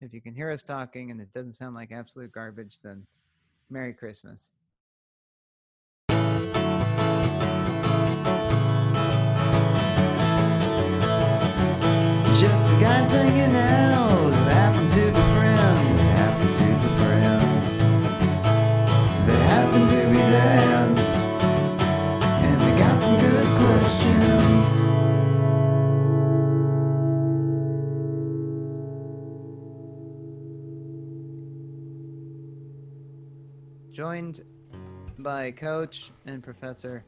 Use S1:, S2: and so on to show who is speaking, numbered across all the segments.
S1: If you can hear us talking and it doesn't sound like absolute garbage, then Merry Christmas. Just guys hanging out, Joined by Coach and Professor,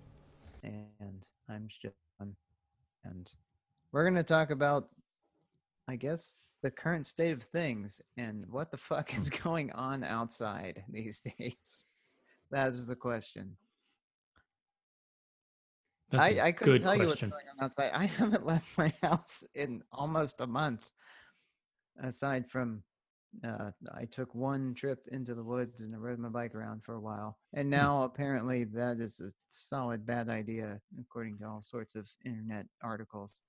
S1: and I'm John, and we're going to talk about, I guess, the current state of things and what the fuck is going on outside these days. That is the question.
S2: That's
S1: I, couldn't tell
S2: question.
S1: you what's going on outside. I haven't left my house in almost a month, aside from uh, I took one trip into the woods and I rode my bike around for a while. And
S2: Hmm.
S1: now apparently that is a solid bad idea, according to all sorts of internet articles.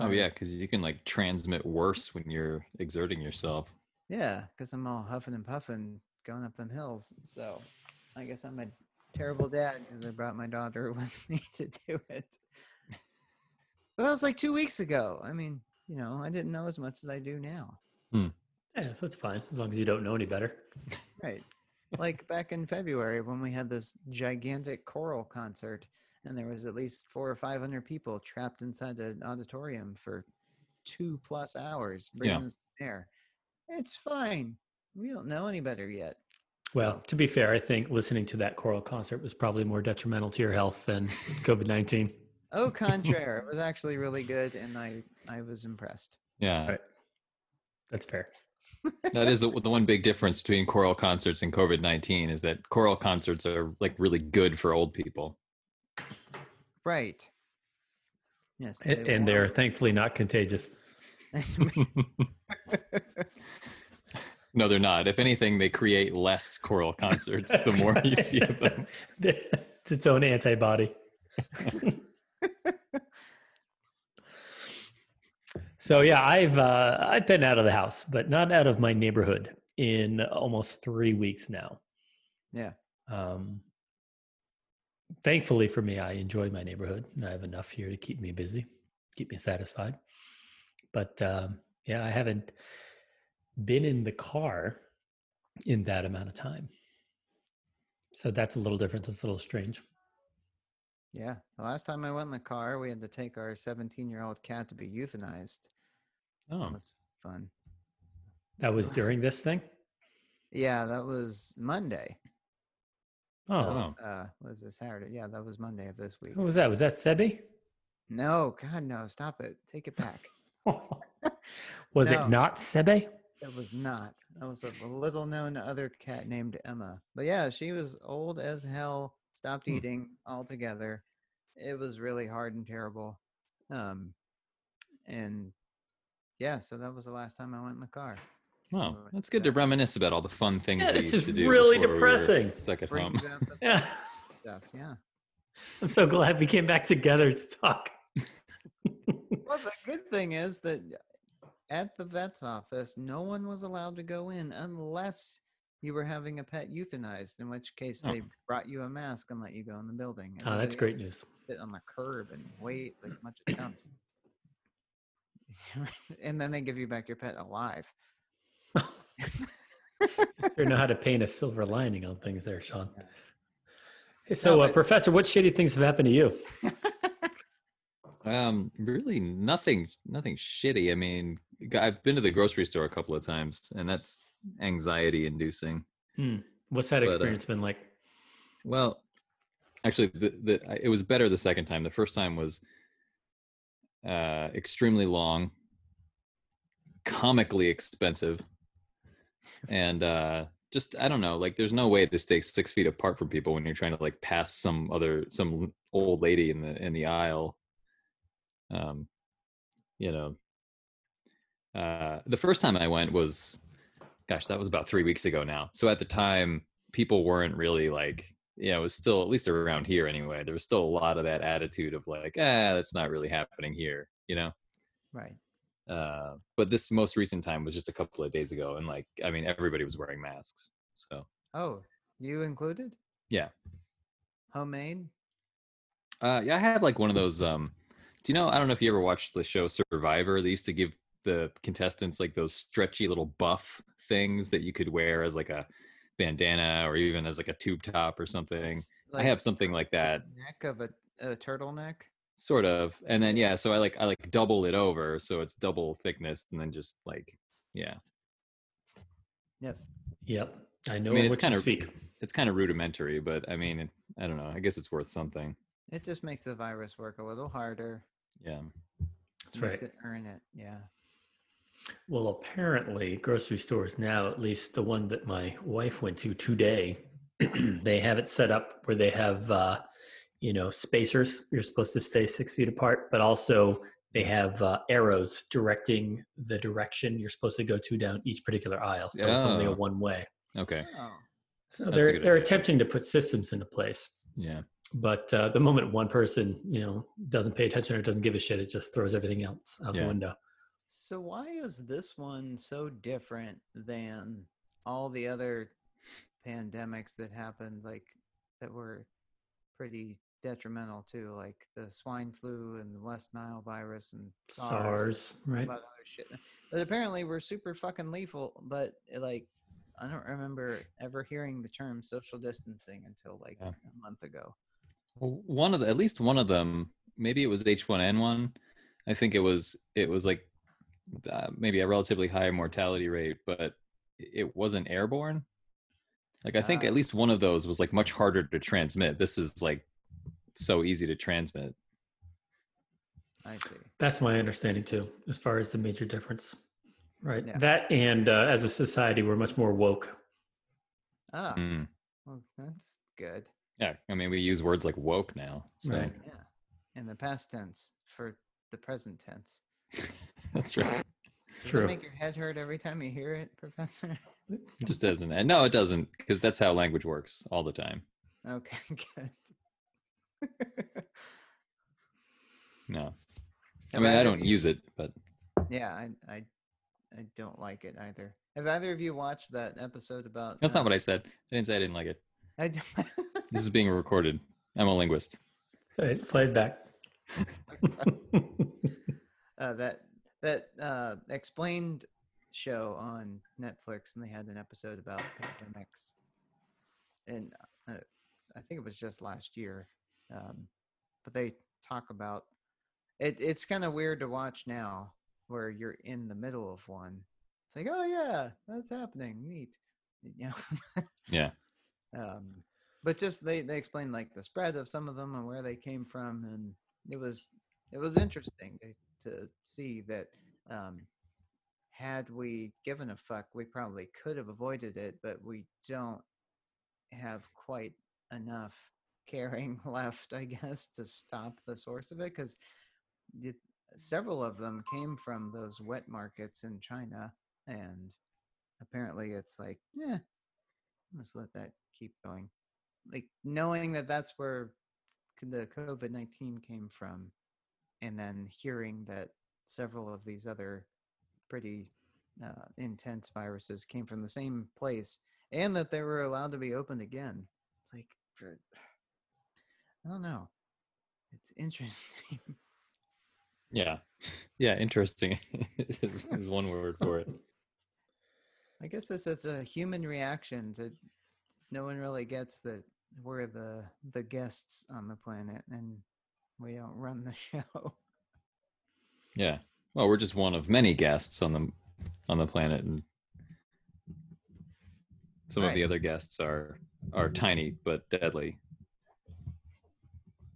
S3: Oh yeah, because you can like transmit worse when you're exerting yourself.
S1: Yeah, because I'm all huffing and puffing going up them hills. So I guess I'm a terrible dad because I brought my daughter with me to do it. But that was like two weeks ago. I mean, you know, I didn't know as much as I do now.
S2: Yeah, so it's fine as long as you don't know any better.
S1: Right. like back in February when we had this gigantic choral concert and there was at least four or five hundred people trapped inside an auditorium for two plus hours breathing this air. It's fine. We don't know any better yet.
S2: Well, to be fair, I think listening to that choral concert was probably more detrimental to your health than COVID nineteen.
S1: Oh, contraire, it was actually really good and I I was impressed.
S3: Yeah,
S2: Right. That's fair.
S3: That is the, the one big difference between choral concerts and COVID nineteen is that choral concerts are like really good for old people.
S1: Right. Yes. They
S2: And they're thankfully not contagious.
S3: No, they're not. If anything, they create less choral concerts the more you see of them.
S2: it's its own antibody. so yeah, I've uh, I've been out of the house, but not out of my neighborhood in almost three weeks now.
S1: yeah.
S2: Um, thankfully for me, I enjoy my neighborhood, and I have enough here to keep me busy, keep me satisfied. But um, yeah, I haven't been in the car in that amount of time, so that's a little different. That's a little strange.
S1: Yeah. The last time I went in the car, we had to take our 17 year old cat to be euthanized. That
S3: Oh,
S1: was fun.
S2: That was during this thing.
S1: Yeah, that was Monday.
S2: Oh,
S1: So,
S3: wow.
S1: uh, was it Saturday? Yeah, that was Monday of this week.
S2: what was that? Was that Sebi?
S1: No, God, no! Stop it. Take it back.
S2: was
S1: No.
S2: it not Sebe?
S1: It was not. That was a little known other cat named Emma. But yeah, she was old as hell. Stopped
S3: Hmm.
S1: eating altogether. It was really hard and terrible. Um, and yeah, so that was the last time I went in the car.
S3: wow, that's good to reminisce about all the fun things
S2: Yeah,
S3: we
S2: this
S3: used
S2: is
S3: to do.
S2: really
S3: before we
S2: depressing.
S3: stuck at home.
S1: Brings
S2: Yeah,
S1: stuff. Yeah.
S2: I'm so glad we came back together to talk.
S1: Well, the good thing is that at the vet's office, no one was allowed to go in unless you were having a pet euthanized, in which case
S3: Oh.
S1: they brought you a mask and let you go in the building.
S2: Oh, that's great news.
S1: Sit on the curb and wait like a bunch of chumps. and then they give you back your pet alive.
S2: You know how to paint a silver lining on things there, Sean.
S1: Yeah.
S2: Hey, so,
S1: No,
S2: uh, Professor, what shitty things have happened to you?
S3: Um, really nothing, nothing shitty. I mean, I've been to the grocery store a couple of times, and that's anxiety inducing.
S2: Hmm. What's that
S3: But, uh,
S2: experience been like?
S3: Well, actually, the, the it was better the second time. The first time was uh, extremely long, comically expensive, and uh, just I don't know. Like, there's no way to stay six feet apart from people when you're trying to like pass some other some old lady in the in the aisle. Um, you know, uh, the first time I went was, gosh, that was about three weeks ago now. So at the time, people weren't really like, you know, it was still at least around here anyway. There was still a lot of that attitude of like, ah, that's not really happening here, you know.
S1: Right.
S3: Uh, but this most recent time was just a couple of days ago, and like I mean, everybody was wearing masks. So
S1: Oh, you included?
S3: Yeah.
S1: Homemade?
S3: uh, yeah, I have like one of those. Um, do you know? I don't know if you ever watched the show Survivor. They used to give the contestants like those stretchy little buff things that you could wear as like a bandana or even as like a tube top or something.
S1: It's
S3: I have something like that.
S1: Neck of a, a turtleneck?
S3: sort of and then yeah so i like i like double it over so it's double thickness and then just like yeah
S2: Yep. Yep. I know
S3: I
S2: mean,
S3: it's kind of-
S2: speak.
S3: it's kind of rudimentary but i mean i don't know i guess it's worth something
S1: It just makes the virus work a little harder.
S3: yeah
S2: That's
S1: makes
S2: right.
S1: it earn it. Yeah.
S2: Well, apparently, grocery stores now, at least the one that my wife went to today, they have it set up where they have, uh, you know, spacers. You're supposed to stay six feet apart, but also they have uh, arrows directing the direction you're supposed to go to down each particular aisle. So it's only a
S3: Oh.
S2: one way.
S3: okay
S1: Oh.
S2: So
S3: That's
S2: they're they're
S3: idea.
S2: attempting to put systems into place.
S3: yeah
S2: But uh, the moment one person, you know, doesn't pay attention or doesn't give a shit, it just throws everything else out the window.
S1: So why is this one so different than all the other pandemics that happened like that were pretty detrimental too, like the swine flu and the West Nile virus and SARS,
S2: SARS, right?
S1: other shit that apparently were super fucking lethal, but eh, like I don't remember ever hearing the term social distancing until like
S3: Yeah.
S1: a month ago.
S3: Well, one of the at least one of them maybe it was h1n1 i think it was it was like uh, maybe a relatively high mortality rate but it wasn't airborne like i think
S1: Ah.
S3: at least one of those was like much harder to transmit this is like so easy to transmit
S1: I see.
S2: That's my understanding too, as far as the major difference. Right.
S1: Yeah.
S2: That and uh, as a society, we're much more woke.
S1: Ah,
S3: Mm.
S1: well, that's good.
S3: yeah i mean we use words like woke now so
S2: Right.
S1: Yeah. In the past tense for the present tense.
S3: that's right
S1: Does
S2: True.
S1: it make your head hurt every time you hear it, Professor?
S3: It just doesn't and no it doesn't because that's how language works all the time
S1: Okay, good.
S3: no i mean i don't
S1: you-
S3: use it but
S1: Yeah, I, I, I don't like it either. Have either of you watched that episode about?
S3: that's not what i said i didn't say i didn't like it
S1: I.
S3: this is being recorded i'm a linguist
S2: Right, Play it back.
S1: uh, that that uh, explained show on Netflix, and they had an episode about pandemics, and uh, I think it was just last year. Um, but they talk about it. It's kind of weird to watch now, where you're in the middle of one. It's like, oh yeah, that's happening. Neat. You know.
S3: yeah
S1: um, but just they they explained like the spread of some of them and where they came from and it was it was interesting to, to see that um, had we given a fuck we probably could have avoided it but we don't have quite enough caring left i guess to stop the source of it because several of them came from those wet markets in china and apparently it's like yeah let's let that keep going. Like knowing that that's where the COVID 19 came from, and then hearing that several of these other pretty uh, intense viruses came from the same place and that they were allowed to be opened again. It's like, for, I don't know. It's interesting.
S3: Yeah. Yeah, interesting is, is one word for it.
S1: I guess this is a human reaction to no one really gets that we're the the guests on the planet and we don't run the show.
S3: Yeah. Well, we're just one of many guests on the on the planet and some of the other guests are are tiny but deadly.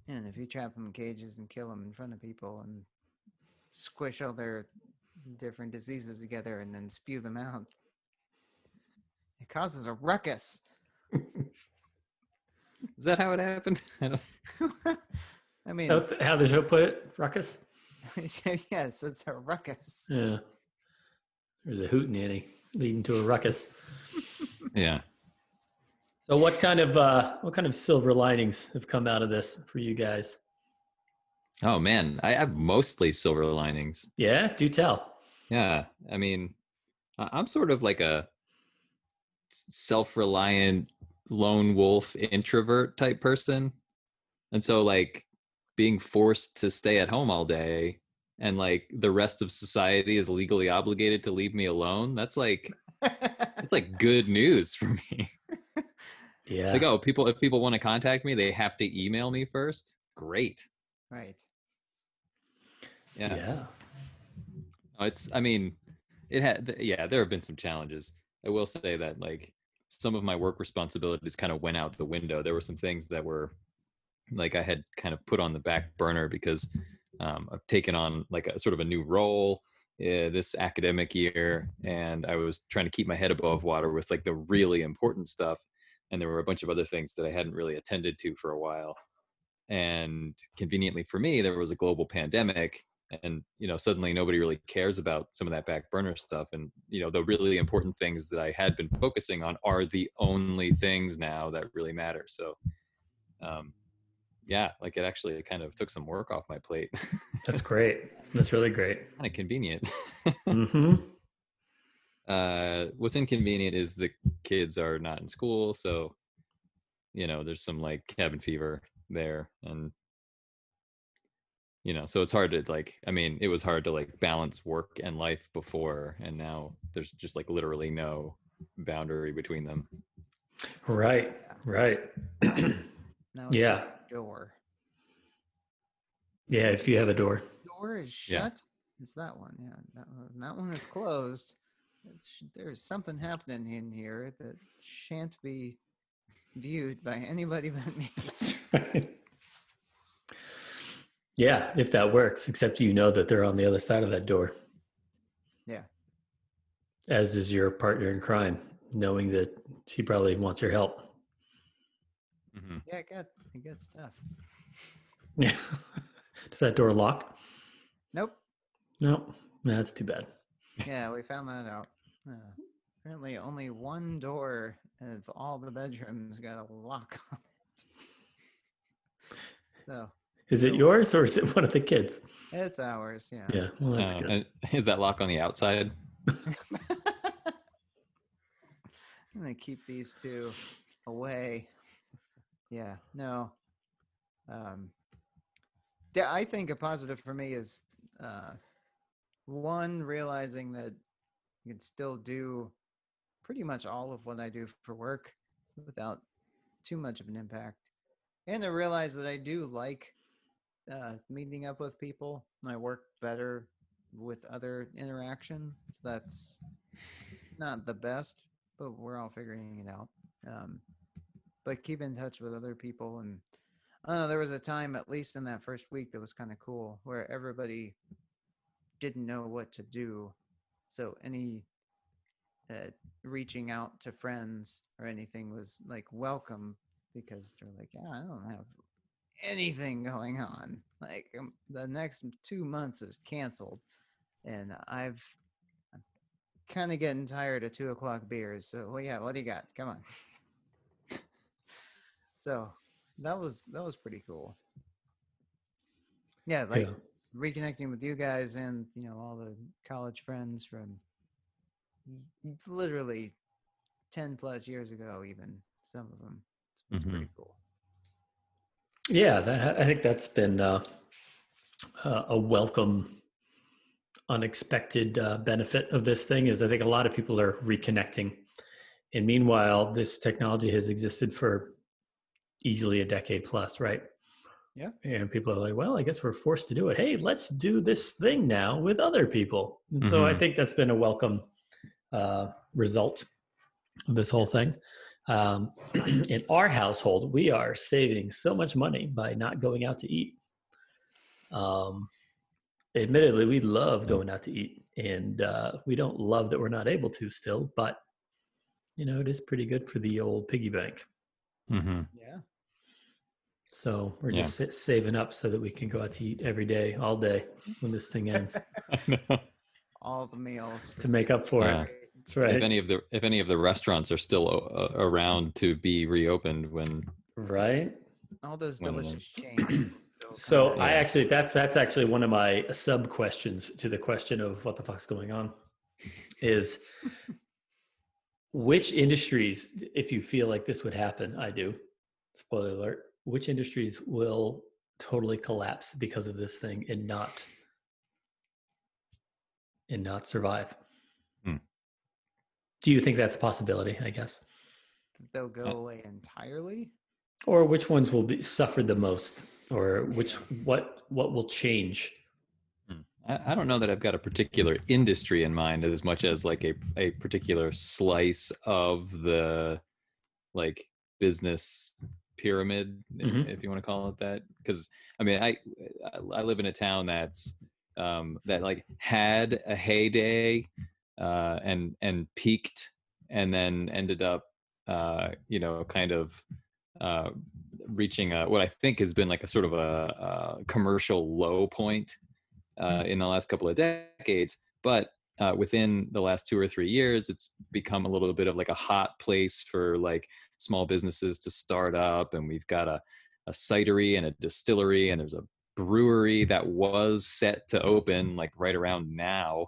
S1: And if you trap them in cages and kill them in front of people and squish all their different diseases together and then spew them out, it causes a ruckus.
S3: Is that how it happened? I
S1: mean,
S2: How how the show put it, Ruckus?
S1: yes, it's a ruckus.
S2: Yeah. There's a hootenanny leading to a ruckus.
S3: Yeah.
S2: So what kind of uh what kind of silver linings have come out of this for you guys?
S3: Oh man, I have mostly silver linings.
S2: Yeah, do tell.
S3: Yeah, I mean, I'm sort of like a self-reliant lone wolf introvert type person. And so like being forced to stay at home all day and like the rest of society is legally obligated to leave me alone, that's like it's like good news for me.
S2: Yeah.
S3: Like, oh, people if people want to contact me, they have to email me first. Great.
S1: right.
S3: Yeah.
S2: yeah.
S3: Oh, it's I mean, it had yeah, there have been some challenges. I will say that like some of my work responsibilities kind of went out the window. There were some things that were like I had kind of put on the back burner because um, I've taken on like a sort of a new role uh, this academic year, and I was trying to keep my head above water with like the really important stuff. And there were a bunch of other things that I hadn't really attended to for a while. And conveniently for me, there was a global pandemic, and you know suddenly nobody really cares about some of that back burner stuff and you know the really important things that i had been focusing on are the only things now that really matter so um yeah like it actually kind of took some work off my plate
S2: That's great. That's really great.
S3: kind of convenient
S2: hmm
S3: uh what's inconvenient is the kids are not in school so you know there's some like cabin fever there and you know so it's hard to like i mean it was hard to like balance work and life before and now there's just like literally no boundary between them
S2: Right. Right.
S1: Now it's
S2: Yeah.
S1: just a door.
S2: Yeah. If you have a door.
S1: Door is
S3: Yeah.
S1: shut. It's that one. Yeah, that one, that one is closed. It's, there's something happening in here that shan't be viewed by anybody but me.
S2: yeah. If that works, except you know that they're on the other side of that door.
S1: Yeah.
S2: As does your partner in crime, knowing that she probably wants your help.
S3: Hmm
S1: Yeah, I got, I got stuff.
S2: Yeah. Does that door lock?
S1: Nope.
S2: No. That's too bad.
S1: Yeah, we found that out. Uh, apparently, only one door of all the bedrooms got a lock on it. So
S2: Is it yours or is it one of the kids?
S1: it's ours. Yeah.
S2: Yeah. Well, that's
S3: Um,
S2: good.
S3: is that lock on the outside
S1: I'm gonna keep these two away. Yeah, no. Um, I think a positive for me is uh, one realizing that you can still do pretty much all of what I do for work without too much of an impact, and to realize that I do like uh, meeting up with people. and I work better with other interaction. So that's not the best, but we're all figuring it out. Um, but keep in touch with other people. And I know, there was a time, at least in that first week, that was kind of cool where everybody didn't know what to do. So any uh, reaching out to friends or anything was like welcome because they're like, yeah, I don't have anything going on. Like um, the next two months is canceled, and I've kind of getting tired of two o'clock beers. So well, yeah, what do you got? Come on. So that was that was pretty cool. Yeah, like
S2: Yeah.
S1: reconnecting with you guys and you know all the college friends from literally 10 plus years ago even some of them it's, it's pretty cool
S2: Yeah, that I think that's been uh, uh, a welcome, unexpected uh, benefit of this thing. Is I think a lot of people are reconnecting, and meanwhile, this technology has existed for easily a decade plus, right?
S1: Yeah.
S2: And people are like, "Well, I guess we're forced to do it. Hey, let's do this thing now with other people." And so I
S3: Mhm.
S2: think that's been a welcome uh, result of this whole thing. Um, in our household, we are saving so much money by not going out to eat. Um, admittedly, we love going out to eat, and uh, we don't love that we're not able to still, but you know, it is pretty good for the old piggy bank.
S3: hmm
S1: yeah
S2: So we're just sa- saving up so that we can go out to eat every day, all day when this thing ends
S1: all the meals
S2: to make up for
S3: Yeah.
S2: it. That's right.
S3: if any of the if any of the restaurants are still uh, around to be reopened when
S2: right?
S1: all those
S3: One of them.
S1: delicious chains
S2: So
S1: kinda-
S2: I actually that's that's actually one of my sub questions to the question of what the fuck's going on is which industries if you feel like this would happen I do spoiler alert which industries will totally collapse because of this thing and not and not survive?
S3: Hmm.
S2: do you think that's a possibility I guess?
S1: They'll go
S3: Uh,
S1: away entirely.
S2: or which ones will be suffered the most or which what what will change?
S3: I, I don't know that I've got a particular industry in mind as much as like a, a particular slice of the like business pyramid,
S2: Mhm.
S3: if you want to call it that. Because I mean, I I- I live in a town that's um, that like had a heyday uh, and and peaked and then ended up uh, you know kind of uh, reaching a, what I think has been like a sort of a, a commercial low point uh, in the last couple of decades. But uh, within the last two or three years, it's become a little bit of like a hot place for like small businesses to start up. And we've got a, a cidery and a distillery, and there's a brewery that was set to open like right around now.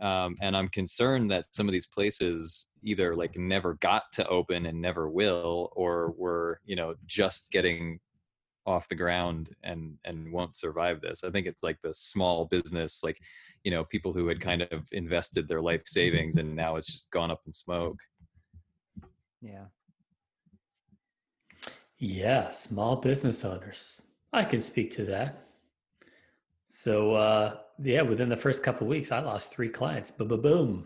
S3: Um, and I'm concerned that some of these places either like never got to open and never will, or were you know just getting off the ground and and won't survive this. I think it's like the small business, like you know, people who had kind of invested their life savings and now it's just gone up in smoke.
S1: Yeah.
S2: Yeah, small business owners. I can speak to that. So uh yeah, within the first couple of weeks I lost three clients. Boom boom boom.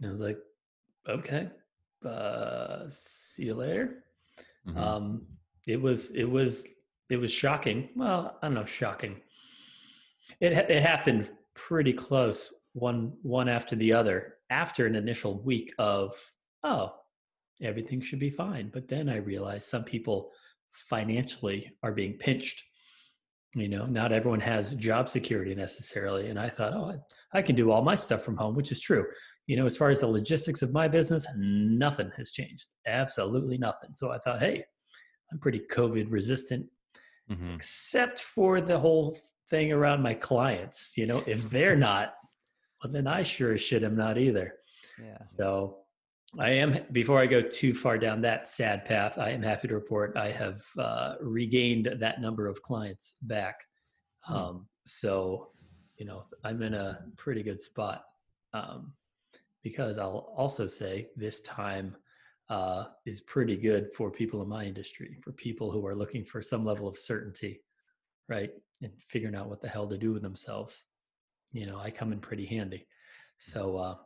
S2: And I was like, okay. Uh see you later.
S3: Mhm.
S2: Um it was it was it was shocking. Well, I don't know, shocking. It ha- it happened pretty close one one after the other after an initial week of oh, everything should be fine. But then I realized some people financially are being pinched. You know, not everyone has job security necessarily. And I thought, oh, I, I can do all my stuff from home, which is true. You know, as far as the logistics of my business, nothing has changed. Absolutely nothing. So I thought, hey, I'm pretty COVID resistant,
S3: Mhm.
S2: except for the whole thing around my clients. You know, if they're not, well, then I sure as shit am not either.
S1: Yeah.
S2: So I am, before I go too far down that sad path, I am happy to report I have uh, regained that number of clients back.
S3: Hmm.
S2: Um, so, you know, I'm in a pretty good spot um, because I'll also say this time uh, is pretty good for people in my industry, for people who are looking for some level of certainty, right? And figuring out what the hell to do with themselves. You know, I come in pretty handy. So, uh,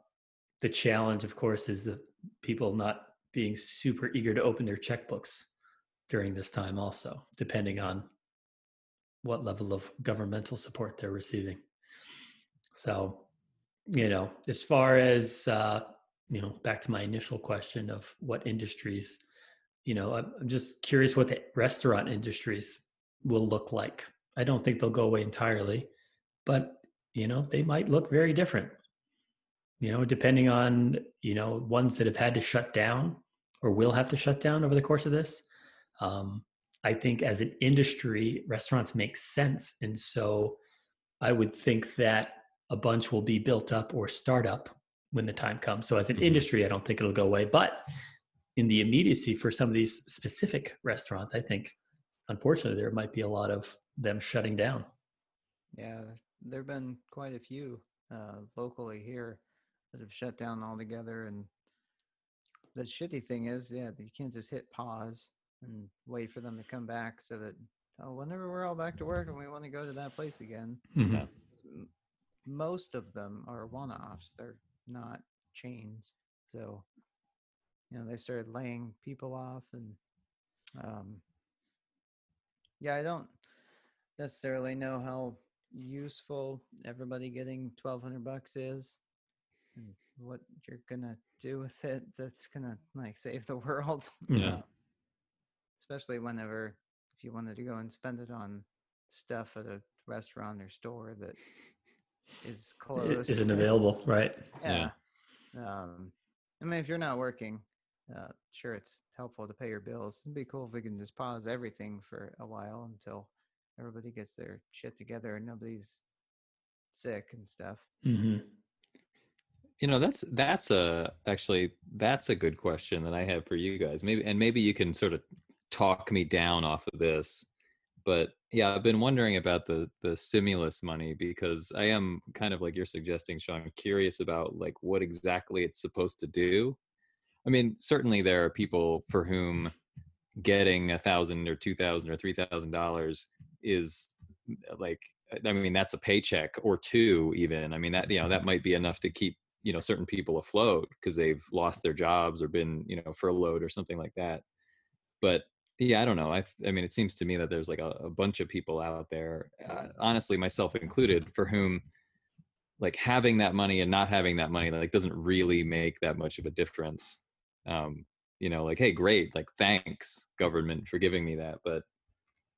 S2: the challenge, of course, is the people not being super eager to open their checkbooks during this time, also, depending on what level of governmental support they're receiving. So, you know, as far as, uh, you know, back to my initial question of what industries, you know, I'm I'm just curious what the restaurant industries will look like. I don't think they'll go away entirely, but, you know, they might look very different. You know depending on you know ones that have had to shut down or will have to shut down over the course of this um, i think as an industry restaurants make sense. And so i would think that a bunch will be built up or start up when the time comes. So as an
S3: Mhm.
S2: industry i don't think it'll go away. But in the immediacy for some of these specific restaurants i think unfortunately there might be a lot of them shutting down
S1: Yeah. There have been quite a few uh, locally here that have shut down altogether. And the shitty thing is, yeah, you can't just hit pause and wait for them to come back so that, oh, whenever we're all back to work and we want to go to that place again,
S2: Mhm.
S1: most of them are one-offs they're not chains so you know they started laying people off and um yeah i don't necessarily know how useful everybody getting 1200 bucks is and what you're gonna do with it that's gonna like save the world
S2: Yeah.
S1: Uh, especially whenever if you wanted to go and spend it on stuff at a restaurant or store that is closed
S2: isn't available right
S1: yeah. Um, I mean, if you're not working, uh, sure, it's helpful to pay your bills. It'd be cool if we can just pause everything for a while until everybody gets their shit together and nobody's sick and stuff.
S2: hmm
S3: You know, that's that's a actually that's a good question that I have for you guys. Maybe and maybe you can sort of talk me down off of this. But yeah, I've been wondering about the the stimulus money because I am kind of like you're suggesting, Sean, curious about like what exactly it's supposed to do. I mean, certainly there are people for whom getting a thousand or two thousand or three thousand dollars is like I mean that's a paycheck or two even. I mean that you know that might be enough to keep you know certain people afloat because they've lost their jobs or been you know furloughed or something like that. But yeah, I don't know. I I mean it seems to me that there's like a, a bunch of people out there, uh, honestly myself included, for whom like having that money and not having that money like doesn't really make that much of a difference. Um, you know, like hey, great, like thanks government for giving me that, but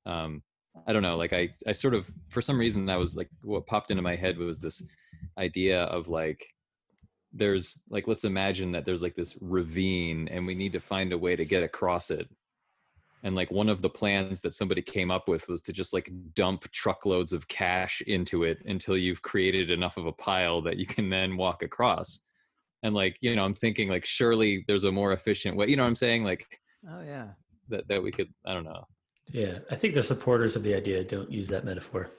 S3: um I don't know, like I I sort of for some reason that was like what popped into my head was this idea of like there's like let's imagine that there's like this ravine and we need to find a way to get across it. And like one of the plans that somebody came up with was to just like dump truckloads of cash into it until you've created enough of a pile that you can then walk across. And like you know i'm thinking like surely there's a more efficient way you know what i'm saying? Like
S1: Oh yeah.
S3: that that we could i don't know
S2: Yeah, I think the supporters of the idea don't use that metaphor.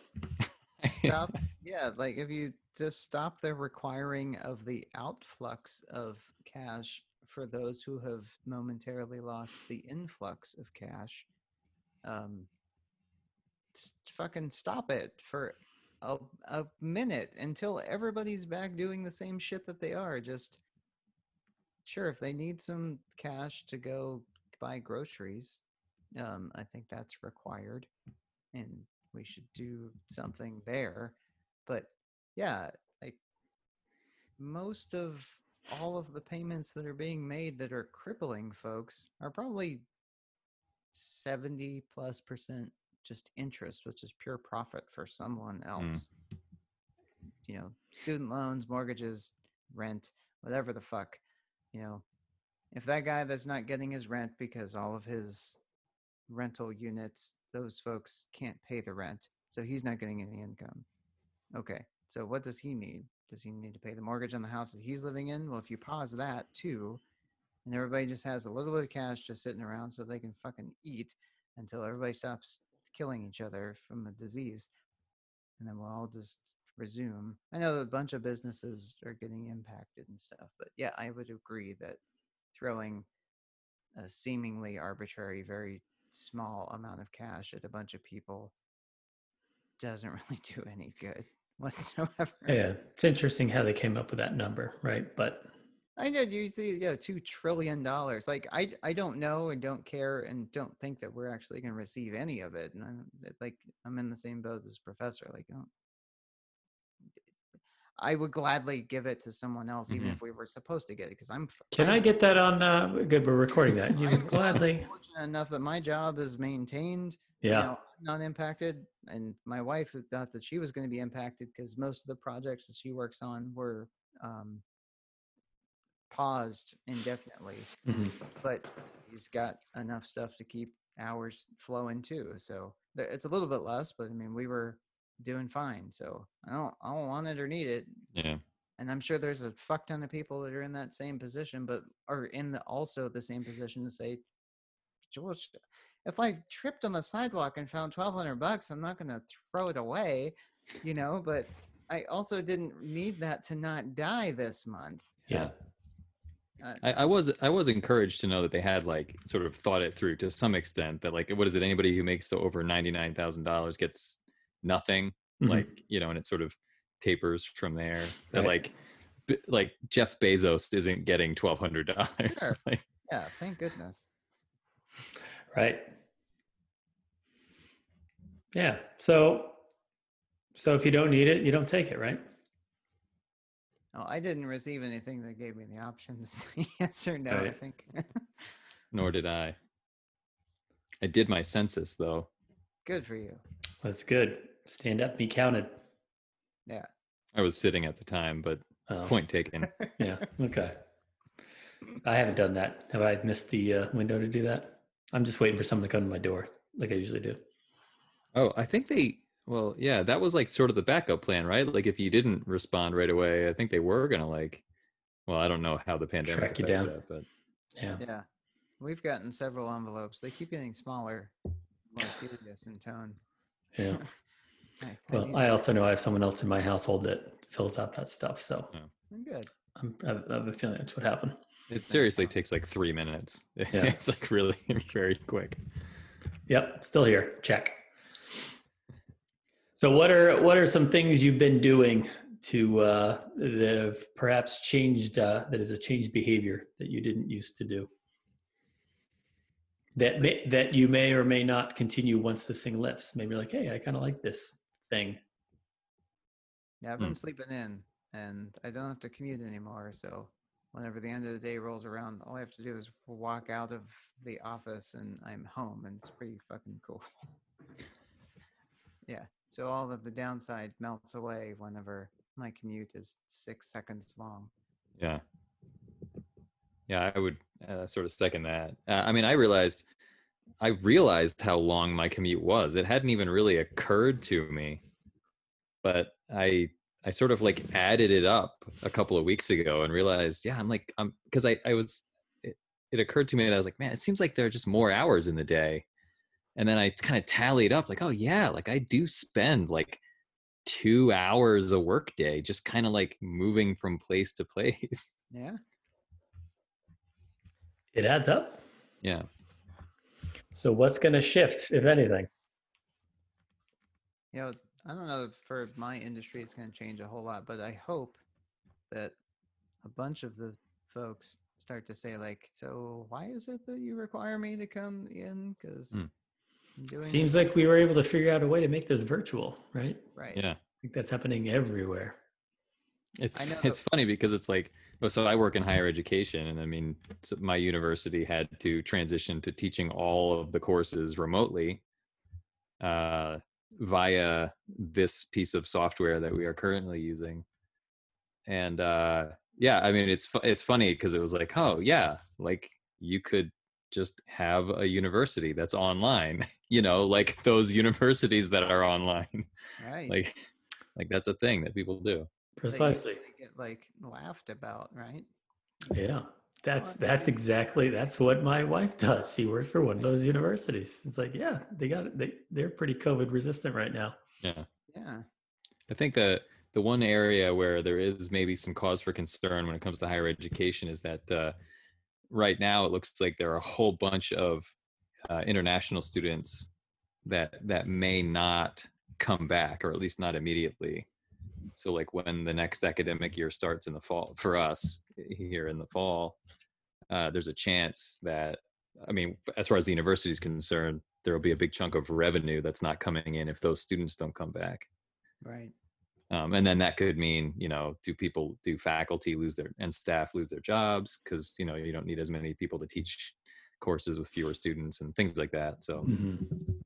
S1: Stop. yeah, like if you just stop the requiring of the outflux of cash for those who have momentarily lost the influx of cash, um, s- fucking stop it for a, a minute until everybody's back doing the same shit that they are. Just sure, if they need some cash to go buy groceries, um, I think that's required, and we should do something there. But yeah, like most of all of the payments that are being made that are crippling folks are probably 70 plus percent just interest, which is pure profit for someone else. You know, student loans, mortgages, rent, whatever the fuck. You know, if that guy that's not getting his rent because all of his rental units, those folks can't pay the rent, so he's not getting any income. Okay, so what does he need? Does he need to pay the mortgage on the house that he's living in? Well, if you pause that too, and everybody just has a little bit of cash just sitting around so they can fucking eat until everybody stops killing each other from a disease, and then we'll all just resume. I know a bunch of businesses are getting impacted and stuff, but yeah, I would agree that throwing a seemingly arbitrary, very small amount of cash at a bunch of people doesn't really do any good whatsoever.
S2: Yeah, it's interesting how they came up with that number, right? But
S1: I did. You see, yeah, two trillion dollars. Like I, I don't know and don't care and don't think that we're actually going to receive any of it. And I'm like, I'm in the same boat as professor. Like, I don't. I would gladly give it to someone else, even
S3: Mhm.
S1: if we were supposed to get it, because I'm.
S2: can I
S1: I'm-
S2: get that on? Uh, good, we're recording that. You
S1: I'm
S2: would gladly.
S1: fortunate enough that my job is maintained. you
S2: Yeah.
S1: know, not impacted, and my wife thought that she was going to be impacted because most of the projects that she works on were um, paused indefinitely.
S2: Mhm.
S1: But he's got enough stuff to keep hours flowing too. So it's a little bit less, but I mean, we were doing fine. So I don't, I don't want it or need it.
S3: yeah
S1: And I'm sure there's a fuck ton of people that are in that same position, but are in the also the same position to say, George, if I tripped on the sidewalk and found 1200 bucks, I'm not going to throw it away, you know, but I also didn't need that to not die this month.
S2: Yeah.
S1: Uh,
S3: I, I was I was encouraged to know that they had like sort of thought it through to some extent that like what is it anybody who makes the over ninety nine thousand dollars gets nothing
S2: Mhm.
S3: like you know and it sort of tapers from there that
S2: Right.
S3: like b- like Jeff Bezos isn't getting twelve hundred dollars
S1: Sure.
S3: like
S1: yeah, thank goodness.
S2: right. Yeah. So, so if you don't need it, you don't take it, right?
S1: Oh, I didn't receive anything that gave me the option to say yes or no. I think
S3: nor did I I did my census though
S1: good for you.
S2: That's good. Stand up, be counted.
S1: Yeah.
S3: I was sitting at the time but
S2: Oh,
S3: point taken
S2: Yeah. Okay. I haven't done that. Have I missed the uh, window to do that? I'm just waiting for someone to come to my door, like I usually do.
S3: Oh, I think they. Well, yeah, that was like sort of the backup plan, right? Like if you didn't respond right away, I think they were gonna like. Well, I don't know how the pandemic
S2: Track you down.
S3: that, but
S2: Yeah.
S1: Yeah. We've gotten several envelopes. They keep getting smaller, more serious in tone.
S2: Yeah.
S1: I, I
S2: Well,
S1: need-
S2: I also know I have someone else in my household that fills out that stuff. So
S1: I'm good.
S2: I'm, I have a feeling that's what happened.
S3: it seriously takes like three minutes.
S2: Yeah.
S3: it's like really very quick.
S2: Yep, still here. Check. So what are what are some things you've been doing to uh, that have perhaps changed uh, that is a changed behavior that you didn't used to do? That may, that you may or may not continue once this thing lifts. Maybe like, hey, I kind of like this thing.
S1: Yeah, I've
S3: Hmm.
S1: been sleeping in and I don't have to commute anymore. So whenever the end of the day rolls around, all I have to do is walk out of the office and I'm home and it's pretty fucking cool. yeah. So all of the downside melts away whenever my commute is six seconds long.
S3: Yeah. Yeah, I would uh, sort of second that. Uh, I mean, I realized, I realized how long my commute was. It hadn't even really occurred to me, but I, I sort of like added it up a couple of weeks ago and realized, yeah, I'm like, I'm because I, I was, it, it occurred to me that I was like, man, it seems like there are just more hours in the day, and then I kind of tallied up, like, oh yeah, like I do spend like two hours a workday just kind of like moving from place to place.
S1: Yeah.
S2: It adds up.
S3: Yeah.
S2: So what's going to shift, if anything?
S1: You know, I don't know if for my industry it's going to change a whole lot, but I hope that a bunch of the folks start to say like, so why is it that you require me to come in? Because
S3: Hmm.
S2: Seems
S1: this
S2: like we were able to figure out a way to make this virtual, right?
S1: right.
S3: Yeah.
S2: I think that's happening everywhere.
S3: It's it's funny because it's like well, so I work in higher education, and I mean, my university had to transition to teaching all of the courses remotely uh, via this piece of software that we are currently using. And uh, yeah, I mean, it's it's funny because it was like, oh yeah, like you could just have a university that's online, you know, like those universities that are online,
S1: Right.
S3: like like that's a thing that people do.
S1: That you
S2: Precisely.
S1: really get like laughed about, right?
S2: Yeah. That's that's exactly that's what my wife does. She works for one of those universities. It's like, yeah, they got it. They they're pretty COVID resistant right now.
S3: Yeah.
S1: Yeah.
S3: I think the the one area where there is maybe some cause for concern when it comes to higher education is that uh, right now it looks like there are a whole bunch of uh, international students that that may not come back, or at least not immediately. So, like when the next academic year starts in the fall for us here in the fall, uh, there's a chance that I mean, as far as the university is concerned, there will be a big chunk of revenue that's not coming in if those students don't come back
S1: Right.
S3: um, and then that could mean you know do people do faculty lose their and staff lose their jobs because you know you don't need as many people to teach courses with fewer students and things like that so
S2: Mhm.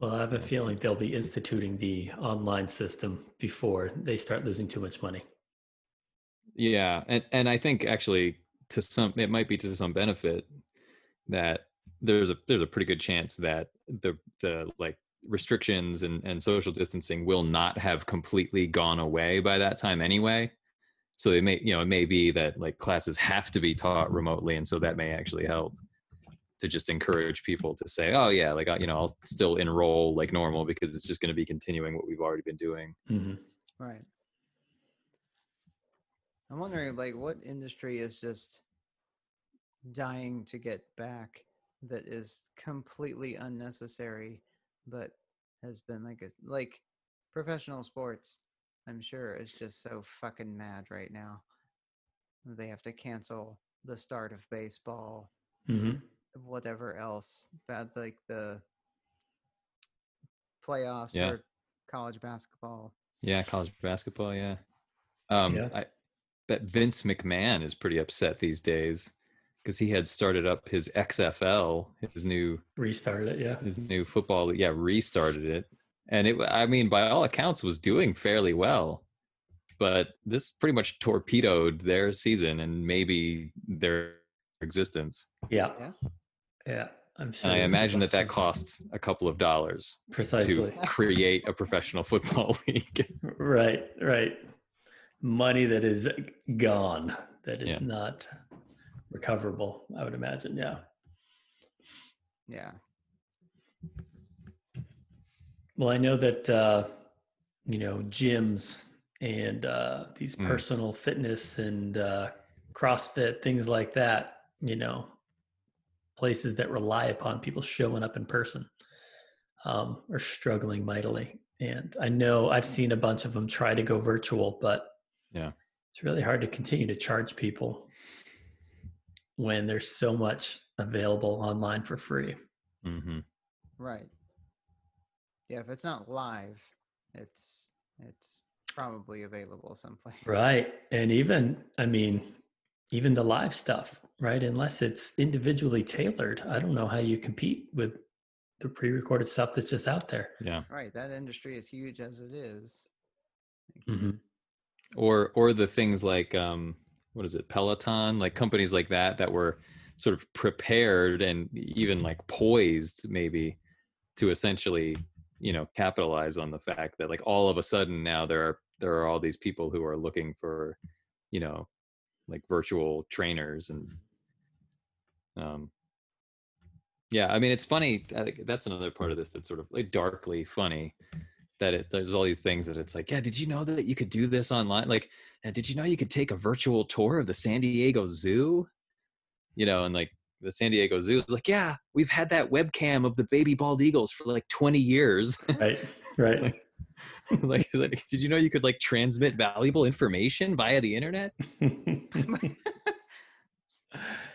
S2: Well, I have a feeling they'll be instituting the online system before they start losing too much money.
S3: yeah and, and i think actually to some it might be to some benefit that there's a there's a pretty good chance that the the like restrictions and, and social distancing will not have completely gone away by that time anyway so it may you know it may be that like classes have to be taught remotely and so that may actually help to just encourage people to say oh yeah like I- you know i'll still enroll like normal because it's just going to be continuing what we've already been doing
S2: Mhm.
S1: Right. I'm wondering, like, what industry is just dying to get back that is completely unnecessary, but has been like a like professional sports. I'm sure is just so fucking mad right now. They have to cancel the start of baseball,
S2: Mhm.
S1: Whatever else. Bad like the playoffs
S3: Yeah.
S1: or college basketball.
S3: Yeah, college basketball. Yeah. Um,
S2: Yeah.
S3: I bet Vince McMahon is pretty upset these days because he had started up his XFL, his new
S2: Restarted it, yeah.
S3: his new football. Yeah, restarted it, and it. I mean, by all accounts, was doing fairly well. But this pretty much torpedoed their season and maybe their existence.
S2: Yeah.
S1: Yeah.
S2: Yeah. I'm sure.
S3: And I imagine that that
S2: of-
S3: costs a couple of dollars
S2: precisely
S3: to create a professional football league.
S2: right, right. Money that is gone, that is
S3: Yeah.
S2: not recoverable. I would imagine. Yeah.
S1: Yeah.
S2: Well, I know that uh, you know gyms and uh, these
S3: Mm.
S2: personal fitness and uh, CrossFit things like that. You know, places that rely upon people showing up in person um, are struggling mightily. And I know I've seen a bunch of them try to go virtual, but
S3: Yeah.
S2: it's really hard to continue to charge people when there's so much available online for free.
S3: hmm
S1: Right. Yeah, if it's not live, it's it's probably available someplace.
S2: Right. And even, I mean, even the live stuff, right? Unless it's individually tailored, I don't know how you compete with the pre recorded stuff that's just out there.
S3: Yeah.
S1: Right. That industry is huge as it is.
S2: Mm-hmm.
S3: Or or the things like um what is it, Peloton, like companies like that that were sort of prepared and even like poised maybe to essentially, you know, capitalize on the fact that like all of a sudden now there are there are all these people who are looking for, you know, like virtual trainers and um yeah i mean it's funny I think that's another part of this that's sort of like darkly funny that it there's all these things that it's like yeah did you know that you could do this online like "Uh, did you know you could take a virtual tour of the san diego zoo you know and like the san diego zoo is like yeah we've had that webcam of the baby bald eagles for like 20 years
S2: Right. Right.
S3: like, like, did you know you could like transmit valuable information via the internet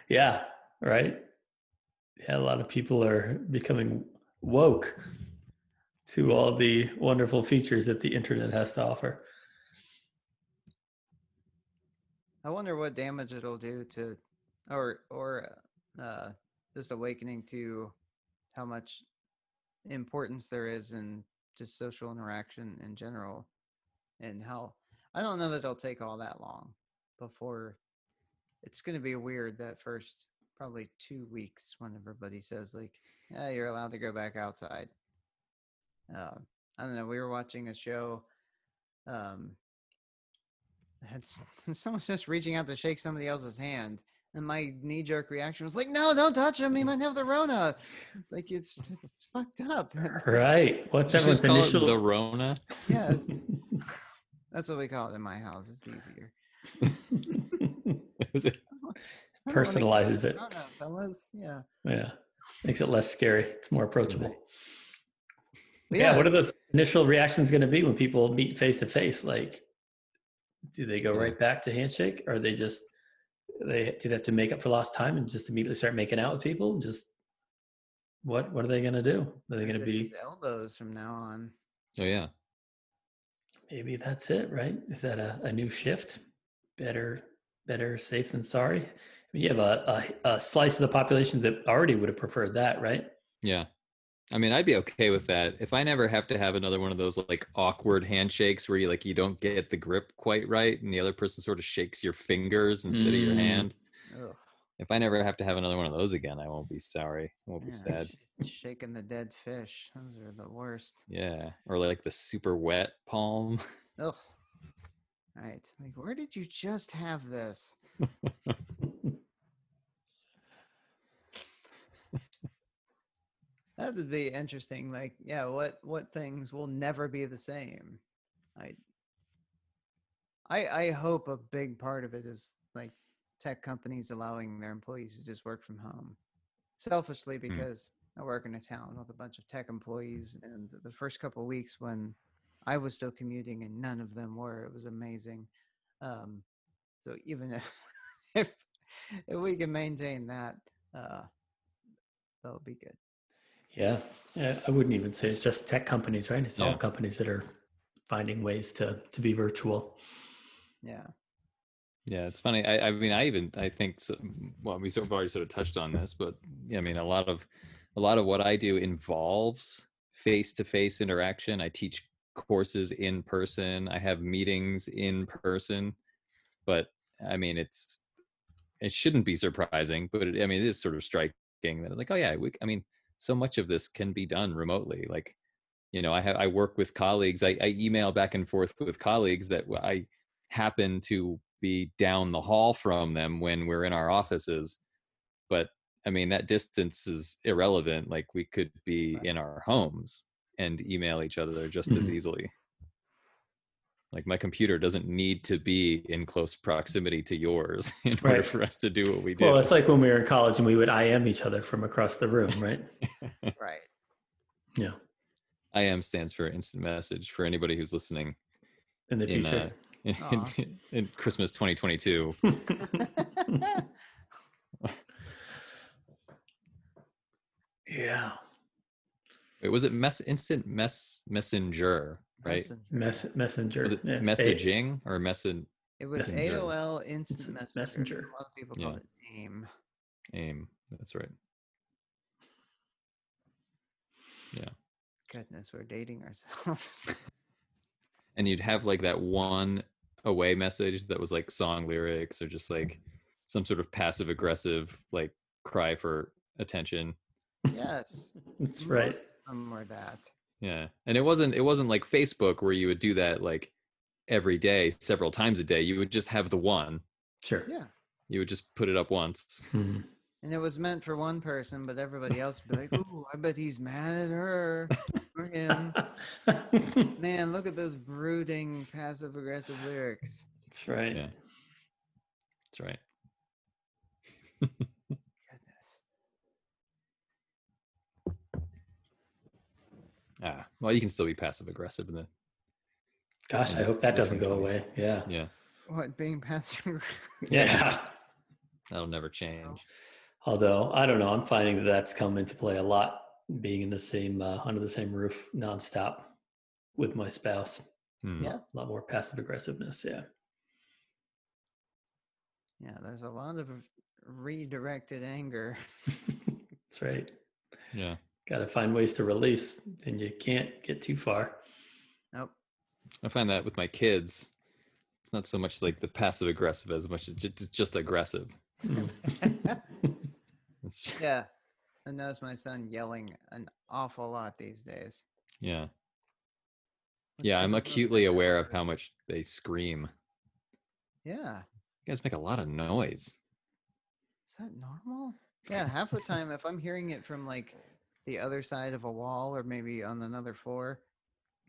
S2: yeah. Right. Yeah. A lot of people are becoming woke to all the wonderful features that the internet has to offer.
S1: I wonder what damage it'll do to, or or uh, just awakening to how much importance there is in just social interaction in general, and how I don't know that it'll take all that long before it's going to be weird that first probably two weeks when everybody says like, yeah, you're allowed to go back outside. Uh, I don't know. We were watching a show. Um, had s- someone just reaching out to shake somebody else's hand, and my knee jerk reaction was like, "No, don't touch him. He might have the Rona." It's like it's it's fucked up.
S2: Right. What's
S3: Did you just
S2: everyone's initial?
S3: the rona
S1: yes, that's what we call it in my house. It's easier.
S3: Is it-
S1: I don't wanna get
S2: Personalizes it.
S1: Rona, fellas. Yeah.
S2: yeah. Makes it less scary. It's more approachable.
S1: Right. But
S2: yeah, what are those initial reactions going to be when people meet face to face like do they go
S3: Yeah.
S2: right back to handshake or they just they do they have to make up for lost time and just immediately start making out with people just what what are they going to do? Are they
S1: or gonna
S2: be
S1: elbows from now on?
S3: oh yeah.
S2: Maybe that's it right? Is that a, a new shift? Better better safe than sorry? I mean, you have a, a, a slice of the population that already would have preferred that right?
S3: Yeah. I mean, I'd be okay with that if I never have to have another one of those like awkward handshakes where you like you don't get the grip quite right and the other person sort of shakes your fingers instead of your
S2: Mm.
S3: hand.
S1: Ugh.
S3: If I never have to have another one of those again, I won't be sorry. I won't be sad.
S1: sh- Shaking the dead fish. Those are the worst.
S3: Yeah. Or like the super wet palm.
S1: Ugh. Right. Like, where did you just have this? That would be interesting. Like, yeah, what what things will never be the same? I I I hope a big part of it is like tech companies allowing their employees to just work from home. Selfishly because I work in a town with a bunch of tech employees and the first couple of weeks when I was still commuting and none of them were, it was amazing. Um so even if if, if we can maintain that, uh that'll be good.
S2: Yeah, yeah, I wouldn't even say it's just tech companies, right? It's all companies that are finding ways to to be virtual.
S1: Yeah.
S3: Yeah, it's funny. I, I mean, I even I think so, well, we sort of already sort of touched on this, but yeah, I mean, a lot of a lot of what I do involves face to face interaction. I teach courses in person. I have meetings in person, but I mean, it's it shouldn't be surprising, but it, I mean, it is sort of striking that like, oh yeah, we, I mean, so much of this can be done remotely. Like, you know, I have I work with colleagues. I, I email back and forth with colleagues that I happen to be down the hall from them when we're in our offices. But I mean, that distance is irrelevant. Like we could be in our homes and email each other just as
S2: Mhm.
S3: easily. Like my computer doesn't need to be in close proximity to yours in order for us to do what we do.
S2: Well, it's like when we were in college and we would IM each other from across the room, right?
S1: Right.
S2: yeah.
S3: IM stands for instant message for anybody who's listening
S2: In the
S3: in,
S2: future.
S3: uh, in,
S1: Aw.
S3: in, in Christmas 2022.
S2: yeah.
S3: Wait, was it mess instant mess messenger, right?
S1: Messenger.
S2: Mess, messenger.
S3: Was it
S2: yeah.
S3: messaging or messen
S1: It was
S3: Messenger.
S1: AOL Instant
S2: Instant
S1: Messenger.
S2: Messenger.
S1: A lot of people
S3: Yeah.
S1: called it AIM.
S3: aim? That's right. Yeah.
S1: Goodness, we're dating ourselves.
S3: And you'd have like that one away message that was like song lyrics or just like some sort of passive aggressive like cry for attention.
S1: yes.
S2: That's right.
S1: Most of them that.
S3: Yeah. And it wasn't it wasn't like Facebook where you would do that like every day, several times a day. You would just have the one.
S2: Sure.
S1: Yeah.
S3: You would just put it up once.
S2: Mhm.
S1: And it was meant for one person, but everybody else would be like, "Ooh, I bet he's mad at her or him." Man, look at those brooding, passive-aggressive lyrics.
S2: That's right.
S3: Yeah. That's right. Ah, well, you can still be passive aggressive in the
S2: Gosh,
S3: in
S2: I hope that doesn't go
S3: 20s.
S2: away. Yeah.
S3: Yeah,
S1: What being passive?
S2: Yeah.
S3: that'll never change.
S2: Although I don't know, I'm finding that that's come into play a lot, being in the same uh, under the same roof nonstop with my spouse.
S3: Hmm.
S1: Yeah.
S2: A lot more passive aggressiveness. Yeah.
S1: Yeah, there's a lot of redirected anger.
S2: That's right.
S3: Yeah.
S2: Got to find ways to release, and you can't get too far.
S1: Nope.
S3: I find that with my kids, it's not so much like the passive aggressive as much as ju- it's just aggressive.
S1: Yeah. I notice my son yelling an awful lot these days.
S3: yeah.
S1: which
S3: Yeah.
S1: I
S3: I'm
S1: don't know if
S3: acutely aware of how much they scream.
S1: Yeah.
S3: You guys make a lot of noise.
S1: Is that normal? Yeah, half the time if I'm hearing it from like the other side of a wall or maybe on another floor,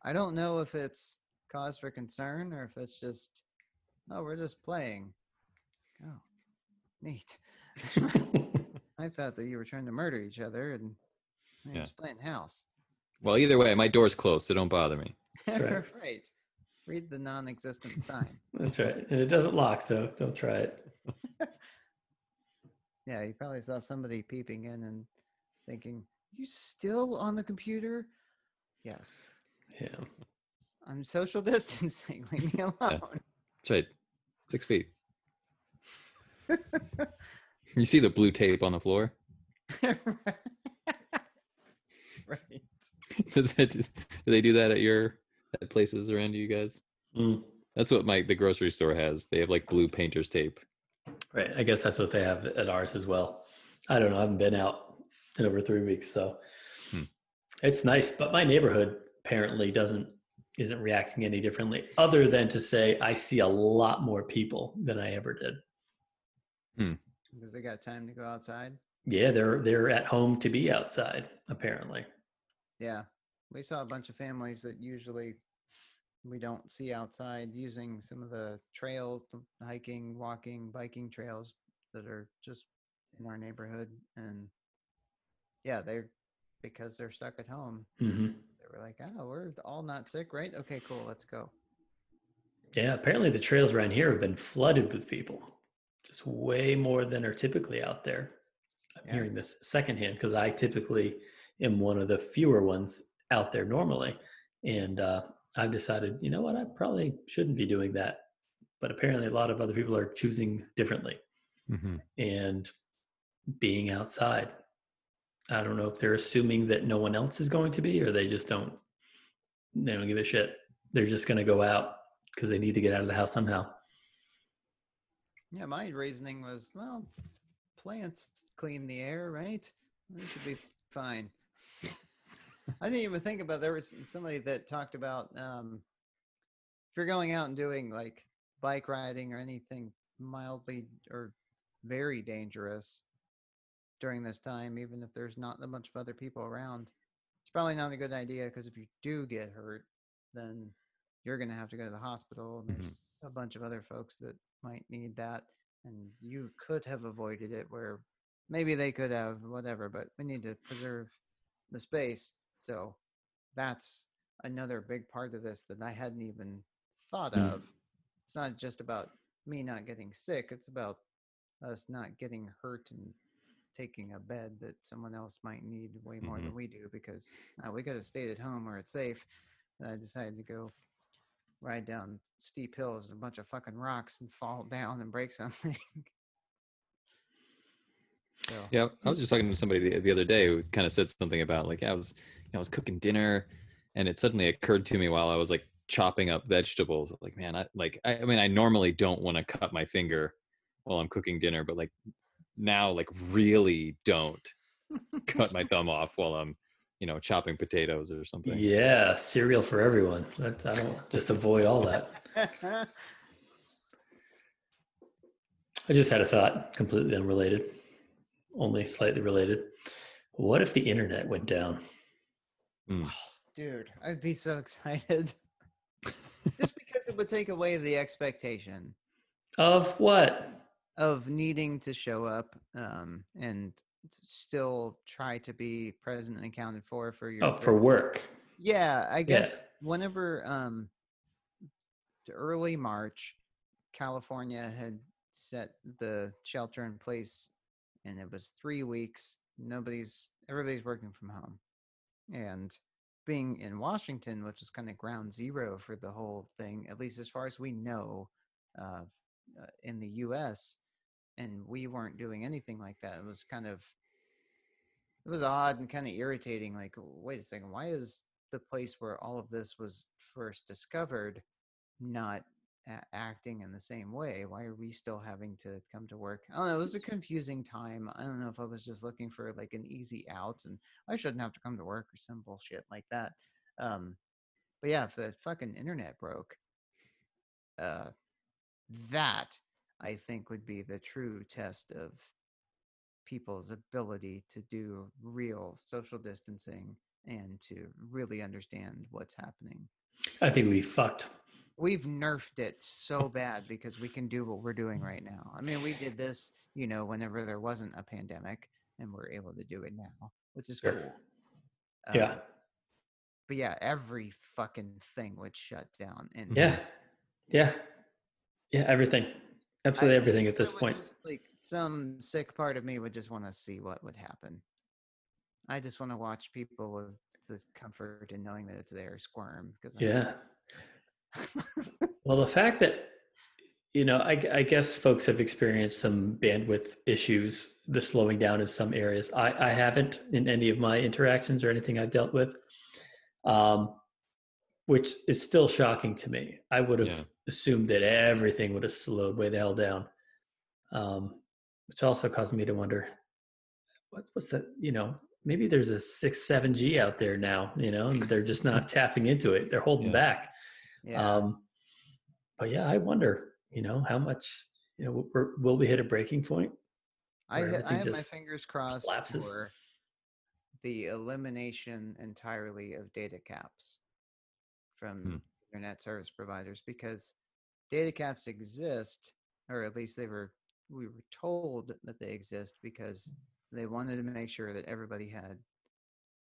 S1: I don't know if it's cause for concern or if it's just oh, we're just playing. Oh. Neat. I thought that you were trying to murder each other and you're
S3: Yeah.
S1: just playing house.
S3: Well, either way, my door's closed, so don't bother me.
S2: That's right.
S1: right. Read the non-existent sign.
S2: That's right. And it doesn't lock, so don't try it.
S1: Yeah, you probably saw somebody peeping in and thinking, "You still on the computer?" Yes.
S2: Yeah.
S1: I'm social distancing. Leave me alone.
S3: That's right. Six feet. You see the blue tape on the floor?
S1: right.
S3: Does that, do they do that at your at places around you guys?
S2: Mm.
S3: That's what my the grocery store has. They have like blue painter's tape.
S2: Right. I guess that's what they have at ours as well. I don't know. I haven't been out in over three weeks, so
S3: Hmm.
S2: it's nice. But my neighborhood apparently doesn't isn't reacting any differently, other than to say I see a lot more people than I ever did.
S1: Because they got time to go outside.
S2: Yeah, they're they're at home to be outside. Apparently.
S1: Yeah. We saw a bunch of families that usually we don't see outside using some of the trails, hiking, walking, biking trails that are just in our neighborhood. And yeah, they're because they're stuck at home.
S2: hmm
S1: They were like, oh, we're all not sick, right? Okay, cool. Let's go.
S2: Yeah. Apparently, the trails around here have been flooded with people, just way more than are typically out there. I'm
S1: Yeah.
S2: hearing this secondhand because I typically am one of the fewer ones out there normally, and uh, I've decided, you know what, I probably shouldn't be doing that. But apparently, a lot of other people are choosing differently
S3: Mm-hmm.
S2: and being outside. I don't know if they're assuming that no one else is going to be, or they just don't. They don't give a shit. They're just going to go out because they need to get out of the house somehow.
S1: Yeah, my reasoning was, well, plants clean the air, right? It should be fine. I didn't even think about there was somebody that talked about um, if you're going out and doing like bike riding or anything mildly or very dangerous during this time, even if there's not a bunch of other people around, it's probably not a good idea because if you do get hurt, then you're going to have to go to the hospital and there's a bunch of other folks that might need that and you could have avoided it where maybe they could have whatever but we need to preserve the space. So that's another big part of this that i hadn't even thought
S2: Mm.
S1: of. It's not just about me not getting sick it's about us not getting hurt and taking a bed that someone else might need way more than we do because uh, we could have stayed at home where it's safe and i decided to go ride down steep hills and a bunch of fucking rocks and fall down and break something. so,
S3: Yeah, I was just talking to somebody the, the other day who kind of said something about like I was, you know, I was cooking dinner, and it suddenly occurred to me while I was like chopping up vegetables, like man, I like I, I mean I normally don't want to cut my finger while I'm cooking dinner, but like now like really don't cut my thumb off while I'm, you know, chopping potatoes or something.
S2: Yeah, cereal for everyone. That, I don't just avoid all that. I just had a thought, completely unrelated, only slightly related. What if the internet went down? Hmm.
S1: dude, I'd be so excited. Just because it would take away the expectation
S2: Of what?
S1: Of needing to show up um, and still try to be present and accounted for for your
S2: Oh, for work.
S1: Yeah, I guess whenever um early March, California had set the shelter in place and it was 3 weeks. Nobody's everybody's working from home. And being in Washington, which is kind of ground zero for the whole thing, at least as far as we know, uh, uh, in the U.S., and we weren't doing anything like that. It was kind of it was odd and kind of irritating. Like, wait a second, why is the place where all of this was first discovered not a- acting in the same way? Why are we still having to come to work? I don't know. It was a confusing time. I don't know if I was just looking for like an easy out and I shouldn't have to come to work or some bullshit like that. Um, but yeah, if the fucking internet broke, uh, that I think would be the true test of people's ability to do real social distancing and to really understand what's happening.
S2: I think we fucked.
S1: We've nerfed it so bad because we can do what we're doing right now. I mean, we did this, you know, whenever there wasn't a pandemic, and we're able to do it now, which is
S2: Sure.
S1: cool.
S2: Yeah.
S1: Um, but yeah, every fucking thing would shut down. And
S2: Yeah. Yeah. Yeah. Everything. Absolutely
S1: I-
S2: everything
S1: I
S2: at this point.
S1: just, like some sick part of me would just want to see what would happen. I just want to watch people with the comfort and knowing that it's there squirm because
S2: Yeah. Well, the fact that, you know, I, I guess folks have experienced some bandwidth issues, the slowing down in some areas. I, I haven't in any of my interactions or anything I've dealt with, um, which is still shocking to me. I would have
S3: Yeah.
S2: Assumed that everything would have slowed way the hell down, um, which also caused me to wonder what's, what's that, you know, maybe there's a six, seven G out there now, you know, and they're just not tapping into it. They're holding
S3: Yeah.
S2: back.
S1: yeah,
S2: Um, but yeah, I wonder, you know, how much, you know, we're, will we hit a breaking point?
S1: I, I have my fingers crossed
S2: collapses.
S1: for the elimination entirely of data caps from
S3: Hmm.
S1: Internet service providers because data caps exist, or at least they were we were told that they exist because they wanted to make sure that everybody had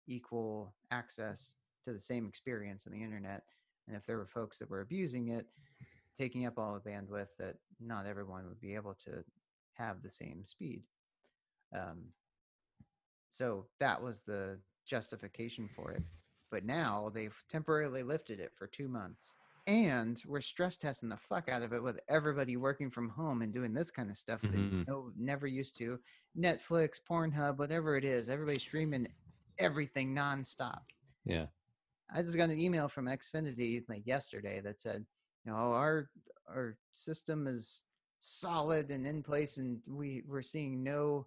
S1: equal access to the same experience on the internet. And if there were folks that were abusing it, taking up all the bandwidth, that not everyone would be able to have the same speed. Um, so that was the justification for it. But now they've temporarily lifted it for two months. And we're stress testing the fuck out of it with everybody working from home and doing this kind of stuff that
S3: Mhm.
S1: no never used to. Netflix, Pornhub, whatever it is, everybody's streaming everything nonstop.
S3: Yeah.
S1: I just got an email from Xfinity like yesterday that said, you know, our our system is solid and in place, and we we're seeing no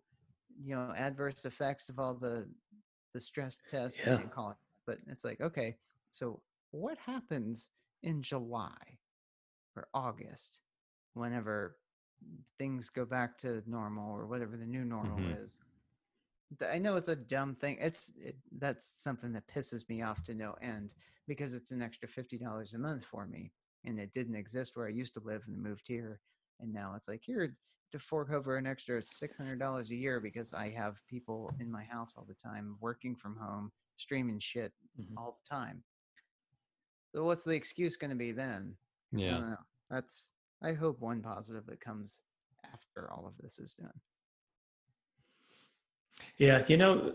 S1: you know adverse effects of all the the stress tests
S2: Yeah.
S1: and call it but it's like okay so what happens in july or august whenever things go back to normal or whatever the new normal
S3: Mhm.
S1: is i know it's a dumb thing it's it, that's something that pisses me off to no end because it's an extra $50 a month for me and it didn't exist where i used to live and moved here and now it's like here to fork over an extra $600 a year because i have people in my house all the time working from home streaming shit
S2: Mhm.
S1: all the time so what's the excuse going to be then I
S3: Yeah.
S1: don't know. that's i hope one positive that comes after all of this is done
S2: Yeah, you know,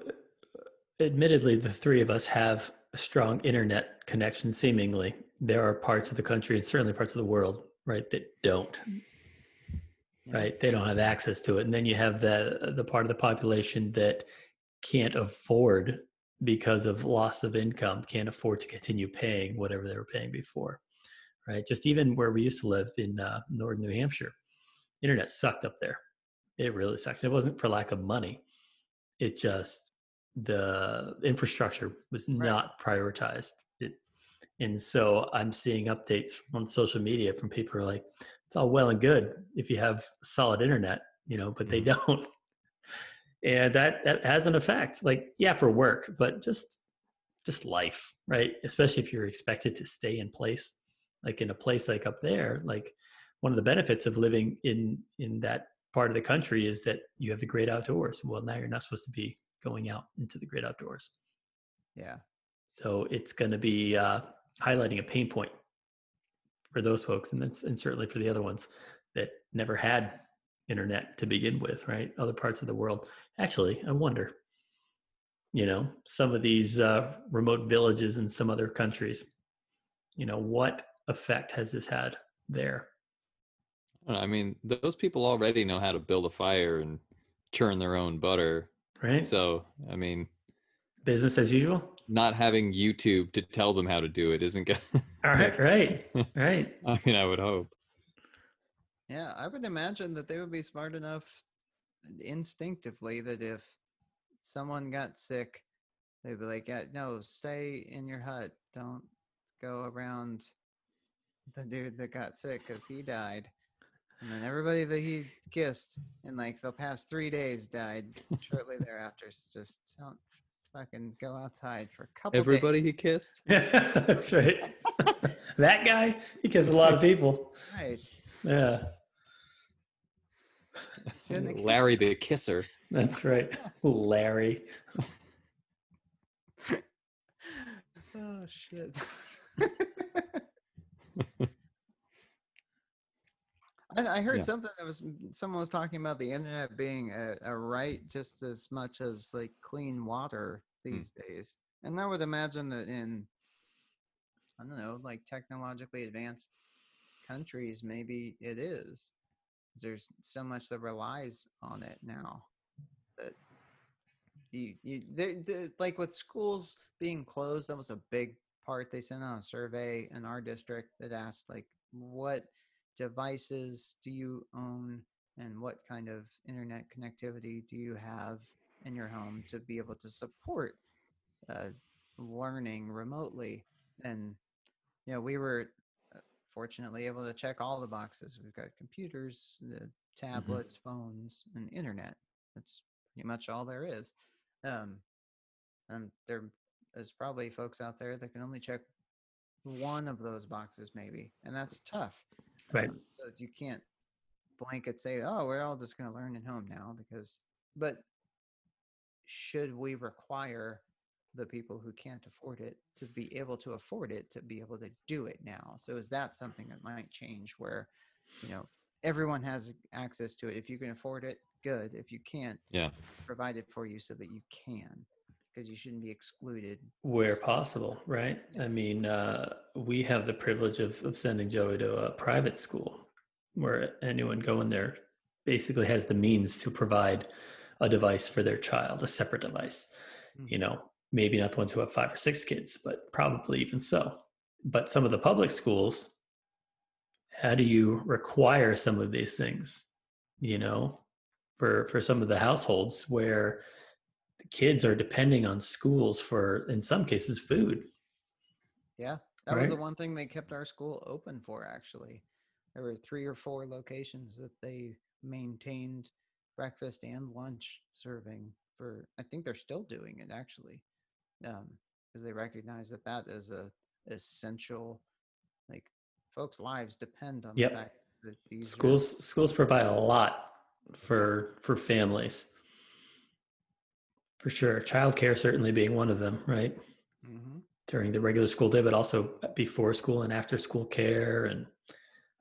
S2: admittedly, the three of us have a strong internet connection. Seemingly, there are parts of the country and certainly parts of the world, right, that don't.
S1: Yeah.
S2: Right, they don't have access to it, and then you have the the part of the population that can't afford because of loss of income, can't afford to continue paying whatever they were paying before. Right, just even where we used to live in uh, northern New Hampshire, internet sucked up there. It really sucked. It wasn't for lack of money it just the infrastructure was not prioritized it, and so i'm seeing updates on social media from people who are like it's all well and good if you have solid internet you know but they don't and that that has an effect like yeah for work but just just life right especially if you're expected to stay in place like in a place like up there like one of the benefits of living in in that part of the country is that you have the great outdoors. Well, now you're not supposed to be going out into the great outdoors.
S1: yeah
S2: So it's going to be uh, highlighting a pain point for those folks, and that's and certainly for the other ones that never had internet to begin with. Right, other parts of the world. Actually, I wonder. You know, some of these uh, remote villages in some other countries. You know, what effect has this had there?
S3: I mean, those people already know how to build a fire and churn their own butter.
S2: Right,
S3: So, I mean,
S2: business as usual.
S3: Not having YouTube to tell them how to do it isn't good.
S2: All right, right, right.
S3: I mean, I would hope.
S1: Yeah, I would imagine that they would be smart enough instinctively that if someone got sick, they'd be like, yeah, no, stay in your hut. Don't go around the dude that got sick because he died. And then everybody that he kissed in like the past three days died shortly thereafter. So just don't fucking go outside for a couple days.
S3: Everybody he kissed.
S2: That's right. that guy, he kissed a lot of people.
S1: Right.
S2: Yeah,
S1: Shouldn't have kissed
S3: Larry the kisser.
S2: that's right. Larry.
S1: Oh shit. I, I heard
S3: Yeah.
S1: something that was someone was talking about the internet being a, a right just as much as like clean water
S3: Hmm.
S1: these days. And I would imagine that in I don't know, like technologically advanced countries, maybe it is. There's so much that relies on it now that you you they, they, like with schools being closed that was a big part they sent out a survey in our district that asked like what devices do you own and what kind of internet connectivity do you have in your home to be able to support uh, learning remotely? And you know we were uh, fortunately able to check all the boxes. We've got computers uh, tablets phones and internet. That's pretty much all there is. Um, and there is probably folks out there that can only check one of those boxes, maybe, and that's tough.
S2: Right.
S1: Um, so you can't blanket say, "Oh, we're all just going to learn at home now," because. But should we require the people who can't afford it to be able to afford it to be able to do it now? So is that something that might change where, you know, everyone has access to it? If you can afford it, good. If you can't,
S3: Yeah.
S1: provide it for you so that you can because you shouldn't be excluded
S2: Where possible, right? I mean, uh, we have the privilege of, of sending Joey to a private school where anyone going there basically has the means to provide a device for their child, a separate device. You know, maybe not the ones who have five or six kids, but probably even so. But some of the public schools, how do you require some of these things? You know, for for some of the households where kids are depending on schools for in some cases food
S1: Yeah, that was the one thing they kept our school open for. Actually, there were three or four locations that they maintained breakfast and lunch serving for. I think they're still doing it actually, um, because they recognize that that is a essential. Like, folks' lives depend on
S2: Yep.
S1: the fact that these are-
S2: schools schools provide a lot for for families for sure childcare certainly being one of them right
S1: Mhm.
S2: during the regular school day but also before school and after school care and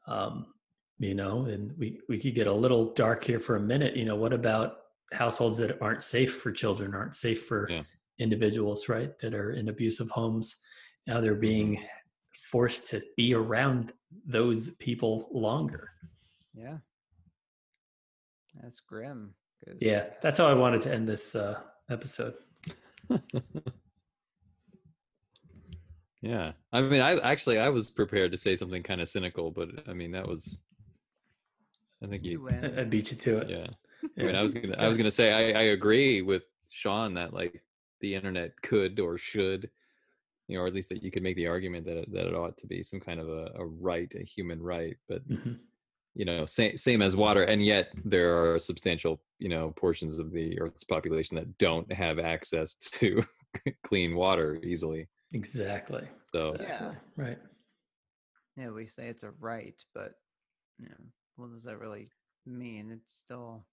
S2: um you know and we we could get a little dark here for a minute you know what about households that aren't safe for children aren't safe for
S3: Yeah.
S2: individuals right that are in abusive homes now they're being forced to be around those people longer
S1: Yeah, that's grim.
S2: Yeah, that's how I wanted to end this uh, episode.
S3: Yeah. I mean, I actually I was prepared to say something kind of cynical, but I mean that was. I think
S1: you
S3: you.
S1: win.
S2: I, I beat you to it.
S3: Yeah. I mean, I was gonna I was gonna say I, I agree with Sean that like the internet could or should, you know, or at least that you could make the argument that it, that it ought to be some kind of a, a right, a human right, but
S2: Mhm.
S3: You know, same same as water, and yet there are substantial you know portions of the Earth's population that don't have access to clean water easily.
S2: Exactly.
S3: So
S1: Yeah.
S2: Right.
S1: yeah, we say it's a right, but you know, what does that really mean? It still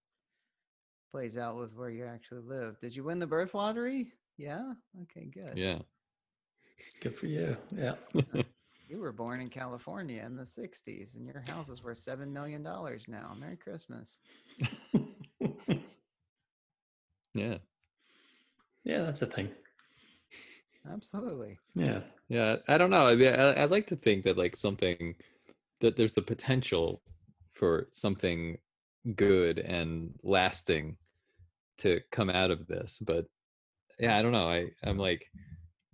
S1: plays out with where you actually live. Did you win the birth lottery? Yeah. Okay, good.
S3: yeah,
S2: Good for you. Yeah.
S1: You were born in California in the '60s, and your house is worth seven million dollars now. Merry Christmas.
S3: yeah,
S2: yeah, that's a thing.
S1: Absolutely.
S2: Yeah.
S3: yeah. I don't know. I mean, I, I'd like to think that like something that there's the potential for something good and lasting to come out of this, but yeah, I don't know. I I'm like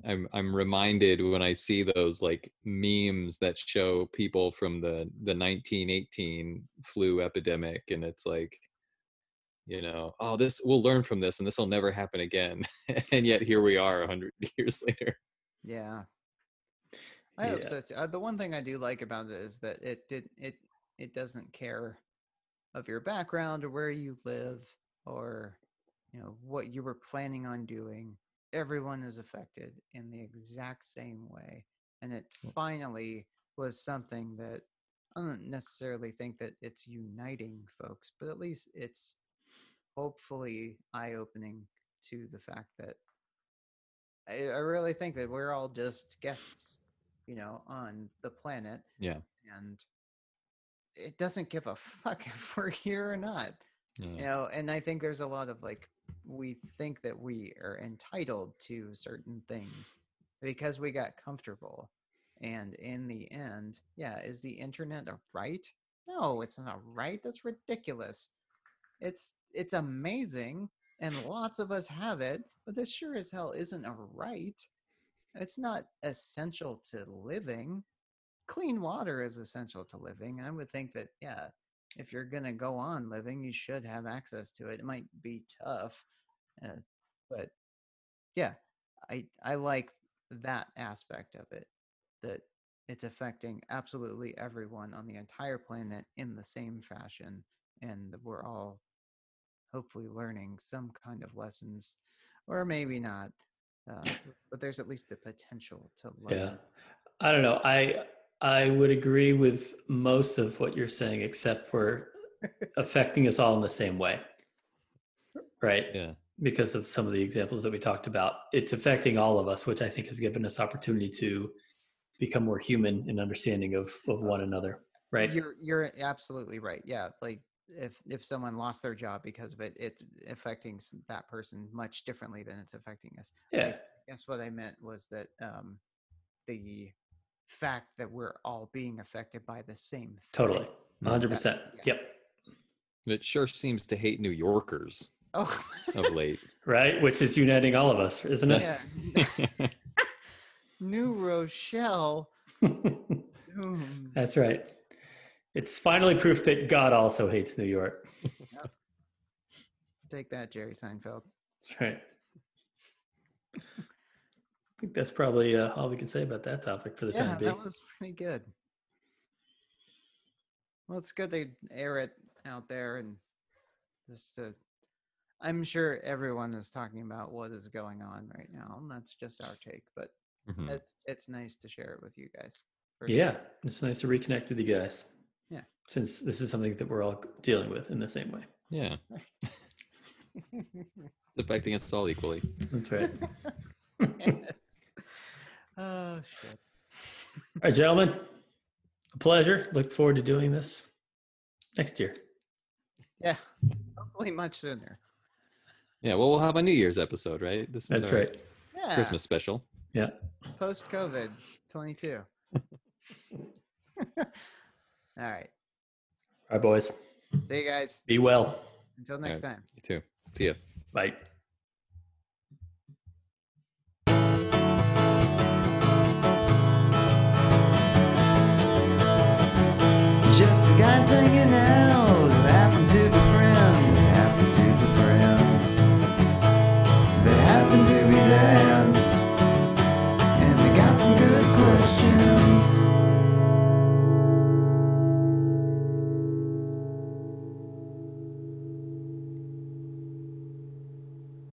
S3: I'm I'm reminded when I see those like memes that show people from the the 1918 flu epidemic and it's like you know, oh this we'll learn from this and this will never happen again. and yet here we are 100 years later.
S1: Yeah. I hope so too. Uh, the one thing I do like about it is that it did it it doesn't care of your background or where you live or you know what you were planning on doing. Everyone is affected in the exact same way, and it hmm. finally was something that I don't necessarily think that it's uniting folks, but at least it's hopefully eye-opening to the fact that I, I really think that we're all just guests, you know, on the planet,
S3: Yeah.
S1: and it doesn't give a fuck if we're here or not,
S3: Yeah.
S1: you know. And I think there's a lot of like we think that we are entitled to certain things because we got comfortable, and in the end, yeah, is the internet a right? No, it's not right. That's ridiculous. It's it's amazing and lots of us have it, but this sure as hell isn't a right. It's not essential to living. Clean water is essential to living. I would think that, yeah, if you're going to go on living, you should have access to it. It might be tough, uh, but yeah, I, I like that aspect of it that it's affecting absolutely everyone on the entire planet in the same fashion. And that we're all hopefully learning some kind of lessons, or maybe not. Uh, but there's at least the potential to learn.
S2: Yeah. I don't know. I I would agree with most of what you're saying, except for affecting us all in the same way. Right.
S3: Yeah.
S2: Because of some of the examples that we talked about. It's affecting all of us, which I think has given us opportunity to become more human in understanding of, of one another. Right.
S1: You're you're absolutely right. Yeah, like if if someone lost their job because of it, it's affecting that person much differently than it's affecting us.
S2: Yeah.
S1: I guess what I meant was that um, the fact that we're all being affected by the same
S2: Totally.
S1: thing.
S3: Mm.
S2: hundred percent.
S1: yeah.
S2: Yep.
S3: It sure seems to hate New Yorkers
S1: Oh,
S3: of late.
S2: Right. Which is uniting all of us, isn't it?
S1: yeah. New Rochelle.
S2: That's right. It's finally proof that God also hates New York.
S1: Take that, Jerry Seinfeld.
S2: That's right. I think that's probably uh, all we can say about that topic for the
S1: Yeah,
S2: time being.
S1: that was pretty good. Well, it's good they air it out there and just to. I'm sure everyone is talking about what is going on right now, and that's just our take. But
S3: Mhm.
S1: it's it's nice to share it with you guys. for sure.
S2: Yeah, it's nice to reconnect with you guys.
S1: Yeah.
S2: Since this is something that we're all dealing with in the same way.
S3: Yeah, it's affecting us all equally.
S2: That's right.
S1: Damn it. oh shit.
S2: All right, gentlemen. A pleasure. Look forward to doing this next year.
S1: Yeah, hopefully much sooner.
S3: Yeah, well, we'll have a New Year's episode, right? This is
S2: That's
S3: our
S2: right.
S1: Yeah,
S3: Christmas special.
S2: Yeah.
S1: post COVID 22. All right.
S2: All right, boys.
S1: See you guys.
S2: Be well.
S1: Until next
S3: right.
S1: time.
S3: You too. See ya.
S2: Bye.
S1: Guys hanging out, happen to be